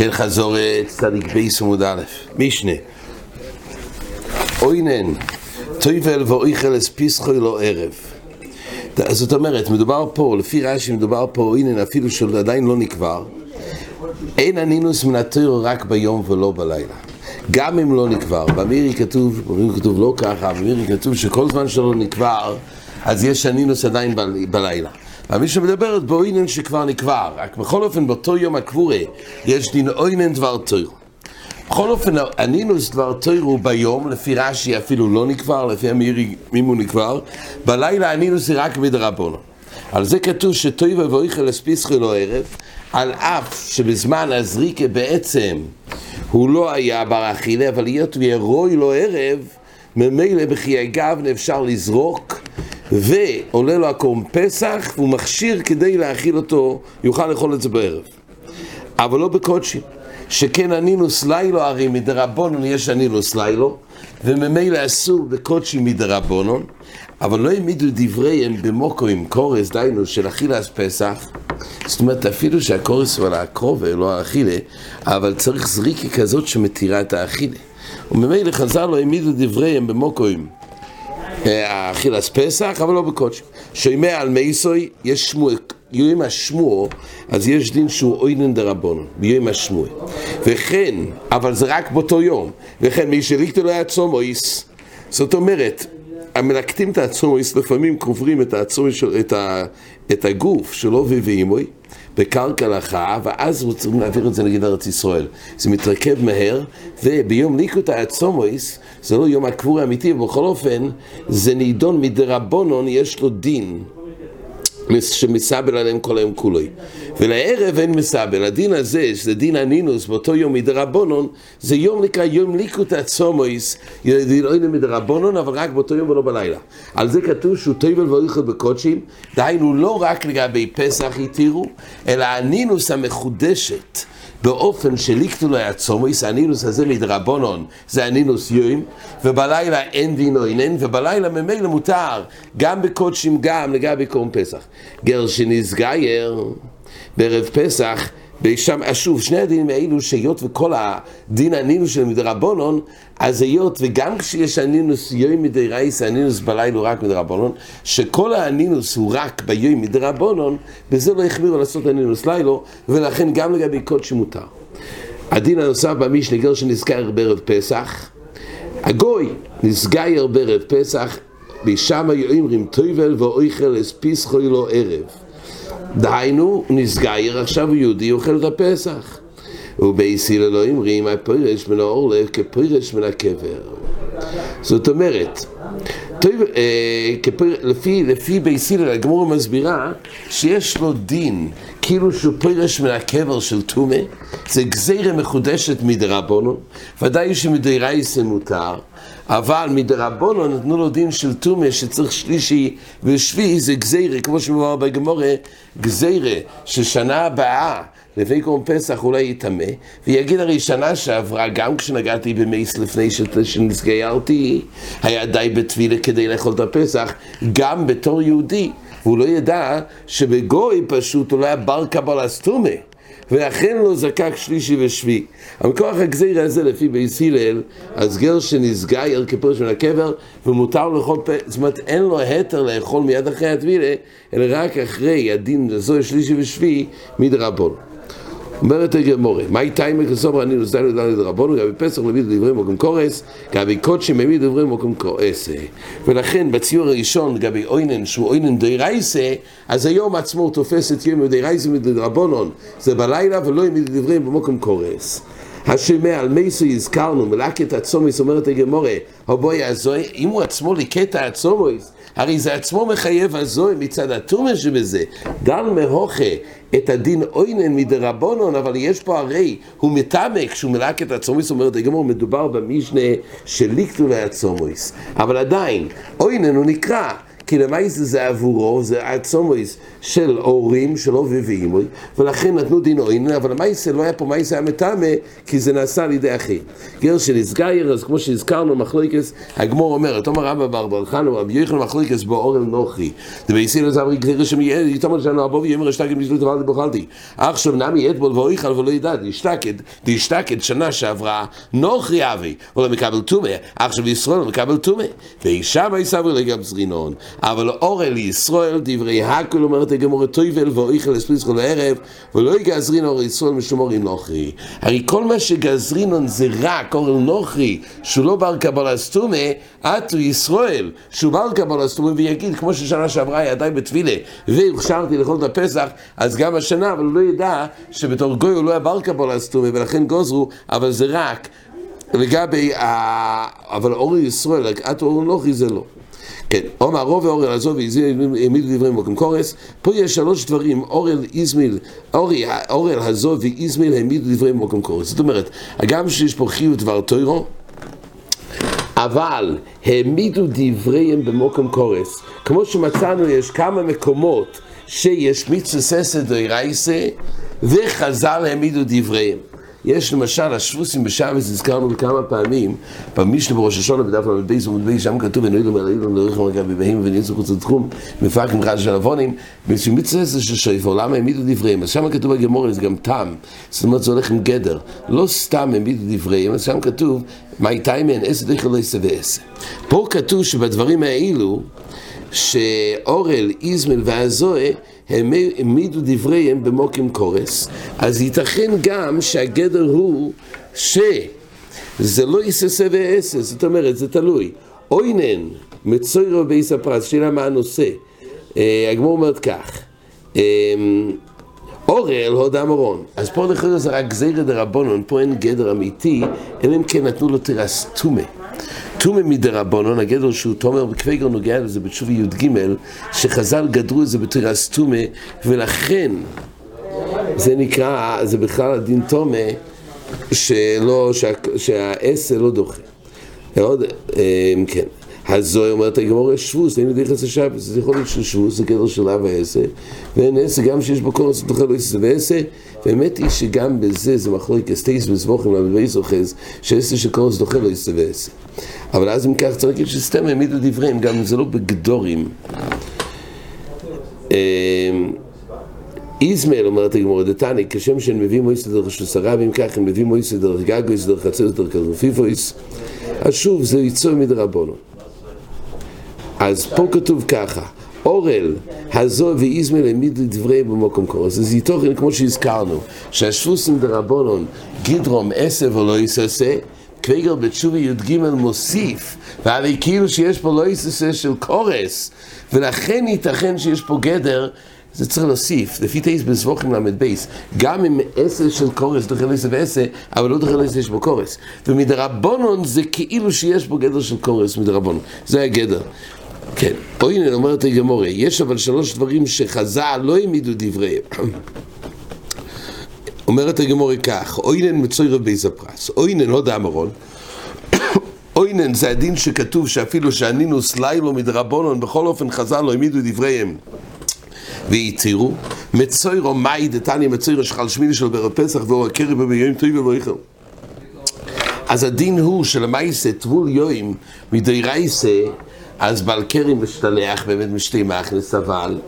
כן חזרת, צדיק בית עמוד א', משנה. אונן, טובל ואוכל את פסחו לערב. זאת אומרת, מדובר פה, לפי רש"י מדובר פה אונן אפילו שעדיין לא נקבר. אין אנינות מן התורה רק ביום ולא בלילה. גם אם לא נקבר, במאירי כתוב, במאירי כתוב לא ככה, במאירי כתוב שכל זמן שלא נקבר, אז יש אנינות עדיין בלילה. אבל שמדברת באוינן שכבר נקבר, רק בכל אופן באותו יום הקבורה יש דין אוינן דבר תויר. בכל אופן, הנינוס דבר תויר הוא ביום, לפי רש"י אפילו לא נקבר, לפי המירי מימו נקבר, בלילה הנינוס היא רק מדרבונו. על זה כתוב שטויבה ואויכל אספיסחו לו ערב, על אף שבזמן הזריקה בעצם הוא לא היה בר אכילה, אבל היות וירוי לו ערב, ממילא בחיי גבנה אפשר לזרוק ועולה לו הקורם פסח, והוא מכשיר כדי להאכיל אותו, יוכל לאכול את זה בערב. אבל לא בקודשים. שכן הנינוס לילו, הרי מדרבונון יש הנינוס לילו, וממילא אסור בקודשים מדרבונון, אבל לא העמידו דבריהם במוקו עם קורס, דיינו, של אכילס פסח. זאת אומרת, אפילו שהקורס הוא על הקרובה, לא האכילה, אבל צריך זריקה כזאת שמתירה את האכילה. וממילא חז"ל לא העמידו דבריהם במוקוים. אכילס פסח, אבל לא בקודש. שימי על מייסוי, יש שמוע, יום השמוע, אז יש דין שהוא אוינן דרבון, ביום השמוע. וכן, אבל זה רק באותו יום, וכן מי שליקטו לו היה צומויס, זאת אומרת, המלקטים את הצומויס, לפעמים קוברים את, הצומויס, את, ה, את הגוף שלו ואימוי, בקרקע לחה, ואז רוצים להעביר את זה נגד ארץ ישראל. זה מתרכב מהר, וביום ליקוט העצומויס, זה לא יום הקבור האמיתי, ובכל אופן, זה נידון מדרבונון, יש לו דין. שמסבל עליהם כל היום כולוי. ולערב אין מסבל. הדין הזה, שזה דין הנינוס, באותו יום מדרבונון, זה יום נקרא יום ליקוט הצומויס, דין מדרבונון, אבל רק באותו יום ולא בלילה. על זה כתוב שהוא טויבל ואויכל בקודשים, דהיינו לא רק לגבי פסח התירו, אלא אנינות המחודשת. באופן שליקטו לו עצמות, אנינות הזה מדרבנן, זה אנינות יום, ובלילה אין דינו אונן, ובלילה ממילא מותר, גם בקודשים גם לגבי קרבן פסח. גר שנתגייר בערב פסח, ושם, שוב, שני הדינים האלו, שהיות וכל הדין אנינות של מדרבנן, אז היות וגם כשיש אנינות יום דאורייתא, אנינות בלילה הוא רק מדרבנן, שכל הנינוס הוא רק ביוי מדרבונון, בזה לא החמירו לעשות הנינוס לילו, ולכן גם לגבי קודש מותר. הדין הנוסף במשנה גר שנסגר בערב פסח, הגוי נסגר בערב פסח, ושם היו אומרים טויבל ואויכל אספיסחוי לו ערב. דהיינו, נסגייר עכשיו יהודי אוכל את הפסח. ובייסיל לא אומרים, הפרש מן העורלב כפרש מן הקבר. זאת אומרת, טוב, אה, כפר, לפי, לפי בייסיל, הגמור מסבירה שיש לו דין כאילו שהוא פרש מן הקבר של טומא, זה גזירה מחודשת מדרבנו, ודאי שמדרייסה מותר, אבל מדרבנו נתנו לו דין של טומא שצריך שלישי ושביעי זה גזירה, כמו שמובן בגמורה, גזירה ששנה הבאה לפני קורם פסח אולי יטמא, ויגיד הרי שנה שעברה, גם כשנגעתי במייס לפני שנסגיירתי, היה די בטבילה כדי לאכול את הפסח, גם בתור יהודי, והוא לא ידע שבגוי פשוט הוא לא היה בר ואכן לא זקק שלישי ושביעי. אבל מכוח הגזיר הזה לפי בייס הלל, אז גר שנסגר כפרש מן הקבר, ומותר לאכול, זאת אומרת אין לו היתר לאכול מיד אחרי הטבילה, אלא רק אחרי הדין הזו שלישי ושביעי מדרבון. אומרת הגמורה, מהי טיימר כסובר אני נוסדה לדעת רבונו, גבי פסח מביא דברי מוקם קורס, גבי קודשי מביא דברי מוקם קורס. ולכן בציור הראשון, לגבי אוינן, שהוא אוינן די רייסה, אז היום עצמו הוא תופס את יום די רייסה מדרבונון, זה בלילה ולא העמיד דברי במוקם קורס. השמע על מייסו הזכרנו, מלקט הצומס, אומרת הגמורה, הבוי הזוי, אם הוא עצמו ליקט הצומס, הרי זה עצמו מחייב הזוי מצד התומה שבזה. דל מהוכה את הדין אוינן מדרבונון, אבל יש פה הרי, הוא מטמא כשהוא מלק את הצומויס, אומרת הגמור, מדובר במשנה של ליקטו לעצומויס. אבל עדיין, אוינן הוא נקרא כי למעשה זה עבורו, זה עצומויס של הורים שלו ואימוי, ולכן נתנו דין עוינן, אבל למעשה לא היה פה מעשה המטמא, כי זה נעשה על ידי אחי. גר שנסגייר, אז כמו שהזכרנו, מחלוקס, הגמור אומרת, אומר רבא בר בר חנו, רבי יוחנן מחלוקס באורל נוחי, דבייסין לזברי גזיר שמיהיה, יתומר שלנו אבו ויאמר אשתקד משלות אבל דבוכלתי. עכשיו נמי אתבול ואויכל ולא ידע, דשתקד, דשתקד שנה שעברה, נוחי אבי, ולא מקבל טומא, עכשיו ישראל לא מקבל טומא. ואישה ויסבר לגב זרינון, אבל אורל ישראל דברי הכל אומרת הגמור טויבל ואויכל אספריסחו לערב, ולא יגזרין אור ישראל משום אורים נוחי. הרי כל מה שגזרינון זה רק אורל נוחי, שהוא לא בר קבלה סטומא, עטו ישראל, שהוא בר קבלה סטומא, ויגיד, כמו ששנה שעברה ידיי בתפילה, והוכשרתי לאכול את הפסח, אז גם השנה, אבל הוא לא ידע שבתור גוי הוא לא היה בר קבלה סטומא, ולכן גוזרו, אבל זה רק לגבי, אבל אור ישראל, עטו אור נוחי זה לא. כן, עומר רוב ואורל עזוב והעמידו דברי מוקם קורס, פה יש שלוש דברים, אורל איזמיל, אורל הזוב ואיזמיל העמידו דברי מוקם קורס. זאת אומרת, גם שיש פה חיות דבר טוירו, אבל העמידו דבריהם במוקם קורס. כמו שמצאנו, יש כמה מקומות שיש מצווה ססא דוירייסה, וחז"ל העמידו דבריהם. יש למשל השבוסים בשבת, הזכרנו בכמה פעמים, במשנה בראש השונה בדף ל"ב עמוד ב', שם כתוב ונועילו מרעילו נעריכם רגע בבהים וניצו חוץ לתחום, מפרקים חד של עוונים, במצווה זה של שויפו, למה העמידו דבריהם? אז שם כתוב בגמור, זה גם תם, זאת אומרת זה הולך עם גדר, לא סתם העמידו דבריהם, אז שם כתוב, מי תיימן עשר דרך לא יסה ועשר. פה כתוב שבדברים האלו, שאורל, איזמל והזוהה הם העמידו דבריהם במוקים קורס, אז ייתכן גם שהגדר הוא שזה לא יססה ועשה, זאת אומרת, זה תלוי. אוינן, מצוירו בייס הפרס, שאלה מה הנושא. הגמור אומרת כך, אורל הודה מרון. אז פה לכאורה זה רק גזירא דרבנון, פה אין גדר אמיתי, אלא אם כן נתנו לו תרס טומא. טומא מדרבנון, הגדר שהוא תומר וכבגר נוגע לזה בתשובי י"ג, שחז"ל גדרו את זה בתרס טומא, ולכן זה נקרא, זה בכלל הדין תומא, שלא, שהעשר לא דוחה. עוד, כן. הזוהר אומרת הגמור שבוס, אין לי דרך עשה שבס, זה יכול להיות ששבוס זה גדר של אב העשר, ואין עשר גם שיש בו קורס תוכל לא עשר ועשר, והאמת היא שגם בזה זה מחלוק אסטייס וזבוכים למבי אוחז, שעשר של תוכל לא עשר ועשר. אבל אז אם כך צריך להגיד שסתם העמידו דבריהם, גם זה לא בגדורים. איזמל אומרת הגמור דתני, כשם שהם מביאים מויסד דרך שלושה רבים, כך הם מביאים מויסד דרך גגויס, דרך חצר, דרך כזופיפויס, אז שוב זה יצוא מדרבנו. אז פה כתוב ככה, אורל, הזו ואיזמל העמיד לדברי במקום קורס. אז יתוכן, כמו שהזכרנו, שהשפוסים דרבונון, גדרום עשב או לא יססה, קוויגר בתשובי י"ג מוסיף, והרי כאילו שיש פה לא יססה של קורס, ולכן ייתכן שיש פה גדר זה צריך להוסיף, לפי תייס בסבוכים ל"ב, גם אם עשר של קורס דוחה לעשר ועשר, אבל לא דוחה לעשר יש בו קורס. ומדרבנון זה כאילו שיש בו גדר של קורס מדרבנון, זה הגדר. כן, פה הנה אומרת הגמורה, יש אבל שלוש דברים שחז"ל לא העמידו דבריהם. אומרת הגמורה כך, אוינן מצוי רבי זפרס, אוינן הודה אמרון, אוינן זה הדין שכתוב שאפילו שענינוס לילו מדרבנון, בכל אופן חז"ל לא העמידו דבריהם. והתירו, מצוירו מאי דתניא מצוירו שחל שמיני של בערב פסח ואור הקרב ביום טוב ובויכל. אז הדין הוא שלמעשה טבול יוים מדי רייסה, אז בעל קרם משתלח באמת משתי מאכנס, אבל,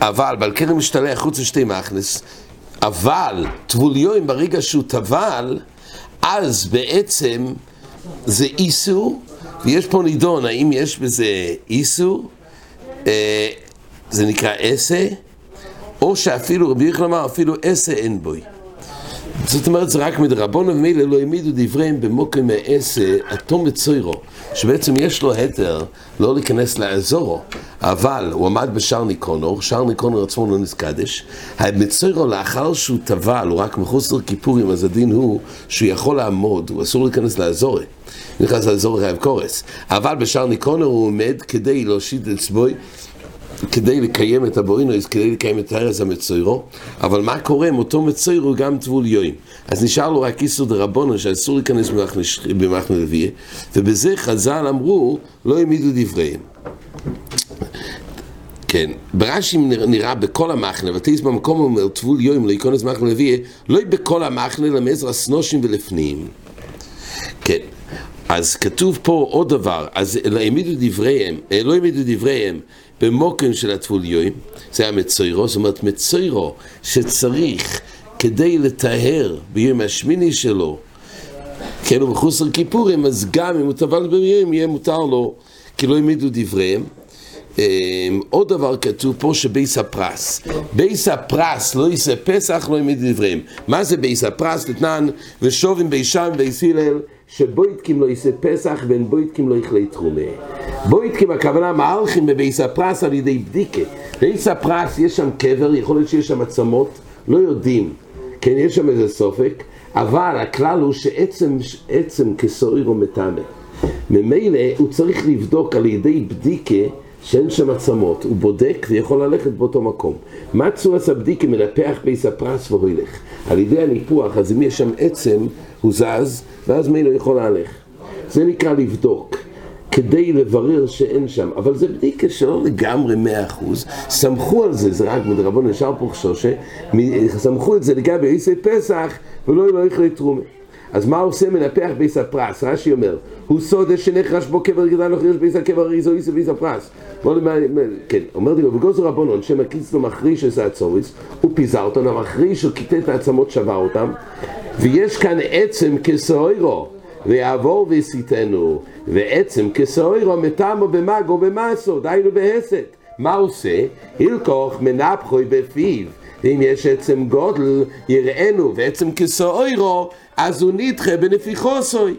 אבל בעל קרם משתלח חוץ משתי מאכנס, אבל טבול יוים ברגע שהוא טבל, אז בעצם זה איסור, ויש פה נידון, האם יש בזה איסור? זה נקרא עשה, או שאפילו, רבי יחנן אמר, אפילו עשה אין בוי. זאת אומרת, זה רק מדרבון ומילא לא העמידו דבריהם במוקם מעשה, אטום מצוירו, שבעצם יש לו היתר לא להיכנס לאזורו, אבל הוא עמד בשער ניקונור, שער ניקונור עצמו לא נזקדש, המצוירו לאחר שהוא טבל, הוא רק מחוץ לכיפורים, אז הדין הוא שהוא יכול לעמוד, הוא אסור להיכנס לאזורי. נכנס לאזור חייב קורס, אבל בשער ניקונור הוא עומד כדי להושיט אצבוי כדי לקיים את הבוינויס, כדי לקיים את הארץ המצוירו, אבל מה קורה עם אותו מצוירו גם טבול יוים? אז נשאר לו רק איסור דרבונו שאסור להיכנס במחנה לוויה, ובזה חז"ל אמרו, לא העמידו דבריהם. כן, ברש"י נראה בכל המחנה, ותיס במקום אומר, טבול יום, לא יקונס מחנה לוי, לא בכל המחנה, למעזר הסנושים ולפנים. כן, אז כתוב פה עוד דבר, אז לא העמידו דבריהם, אה, לא העמידו דבריהם במוקם של הטבול יום, זה היה מצוירו, זאת אומרת מצוירו שצריך כדי לטהר ביום השמיני שלו, כן, ובחוסר כיפורים, אז גם אם הוא טבל ביום, יהיה מותר לו, כי לא העמידו דבריהם. אמ, עוד דבר כתוב פה שבייס הפרס. בית הפרס לעושה פסח, לא העמידו דבריהם. מה זה בית הפרס? דתנן ושווים בית שמאי ובית הלל שבודקים לעושה פסח ואין בודקים לאוכלי תרומה. בודקים הכוונה מהלכים בבית הפרס על ידי בדיקה. בית הפרס יש שם קבר, יכול להיות שיש שם עצמות, לא יודעים. כן, יש שם איזה ספק, אבל הכלל הוא שעצם כשעורה מטמא. ממילא הוא צריך לבדוק על ידי בדיקה שאין שם עצמות, הוא בודק ויכול ללכת באותו מקום. מה צורת הבדיקה מנפח בית הפרס והולך? על ידי הניפוח, אז אם יש שם עצם, הוא זז, ואז ממילא יכול להלך. זה נקרא לבדוק, כדי לברר שאין שם, אבל זה בדיקה שלא לגמרי מאה אחוז, סמכו על זה, זה רק מדרבנן נשאר פה חששה, סמכו את זה לגבי עושי פסח, ולא ילך לתרומה. אז מה עושה מנפח בית הפרס? רש"י אומר, הוא סודה שנחרש בו קבר גדל לא חירש ביס הקבר ריזו איסו ביס הפרס. כן, אומר לי, בגוזר רבונון, שמקיץ לו מחריש את הצוריס, הוא פיזר אותו, המחריש הוא קיטט את העצמות, שבר אותם, ויש כאן עצם כסוירו, ויעבור ויסיתנו, ועצם כסוירו מתמו במגו במסו, דיינו בהסת. מה עושה? הילקוך מנפחוי בפיו. ואם יש עצם גודל, יראינו, ועצם כסוירו, אז הוא נדחה בנפיחוסוי.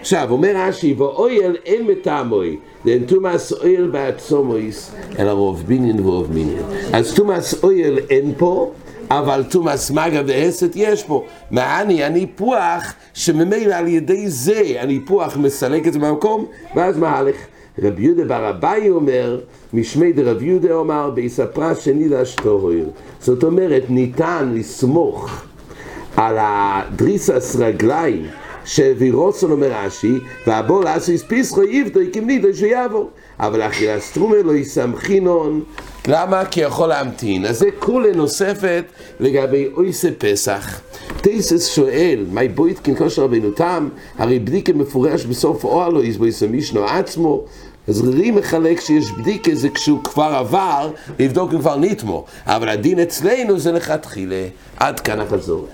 עכשיו, אומר רש"י, ואויל אין מטעמוי, דן תומאס אויל בעצומויס, אלא רוב בינין ורוב מינין. אז תומאס אויל אין פה, אבל תומאס מגה והסת יש פה. מעני הניפוח, שממילא על ידי זה הניפוח מסלק את זה מהמקום, ואז מהלך. רבי יהודה בר אביי אומר, משמי דרב יהודה אומר, ביספרה שני לאשתוהר. זאת אומרת, ניתן לסמוך על הדריסס רגליים שווירוסון אומר רש"י, והבול אסיס פיסחו יבדו כמנידו שיעבור. אבל אכילת סטרומר לא יסמכינון. למה? כי יכול להמתין. אז זה כולה נוספת לגבי אויסה פסח. טייסס שואל, מהי בויתקין כושר רבינו תם? הרי בדיקה מפורש בסוף אוהלו איזבויסה מישנו עצמו. אז רי מחלק שיש בדיקה זה כשהוא כבר עבר, לבדוק אם כבר נתמו. אבל הדין אצלנו זה לכתחילה. עד כאן החזור.